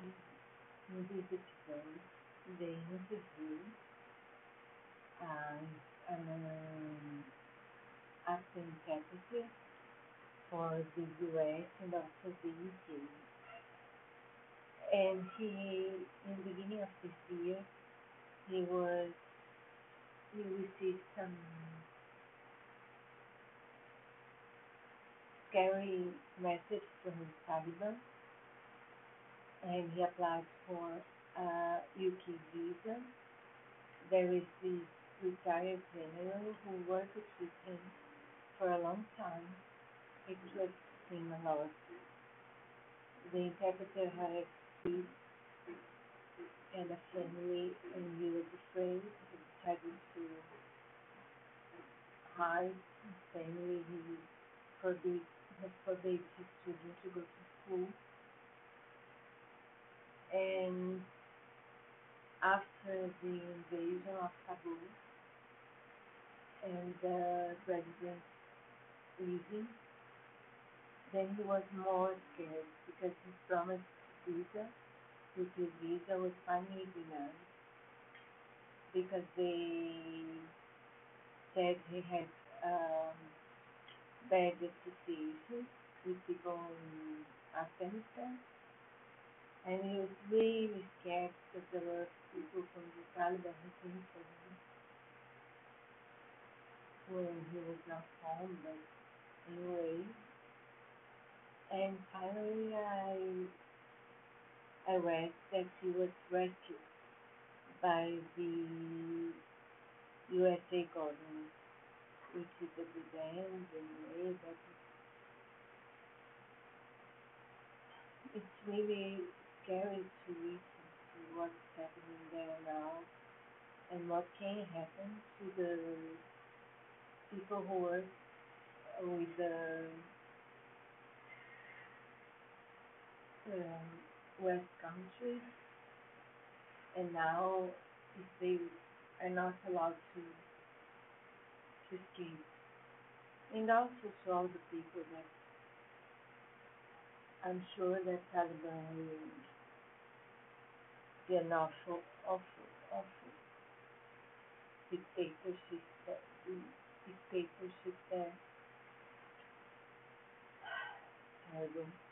in this episode, they interview uh, an um, acting interpreter for the US and also the UK. And he, in the beginning of this year, he was, he received some scary message from Taliban and he applied for uh, UK visa. There is this retired general who worked with him for a long time. He trusted him a lot. The interpreter had a kid and a family and he was afraid. He decided to hide his family. He forbade his children to go to school and after the invasion of Kabul and the president leaving, then he was more scared because he promised visa, with his visa, was finally denied because they said he had um, bad associations with people in Afghanistan and he was really scared because there were people from the Taliban who came for him when he was not home, but anyway. And finally, I I read that he was rescued by the USA government, which is a good end anyway, but it's really scary to to what's happening there now and what can happen to the people who work with the um, West countries and now if they are not allowed to to escape and also to all the people that I'm sure that Taliban will be an awful, awful, awful dictatorship dictatorship there. Terrible.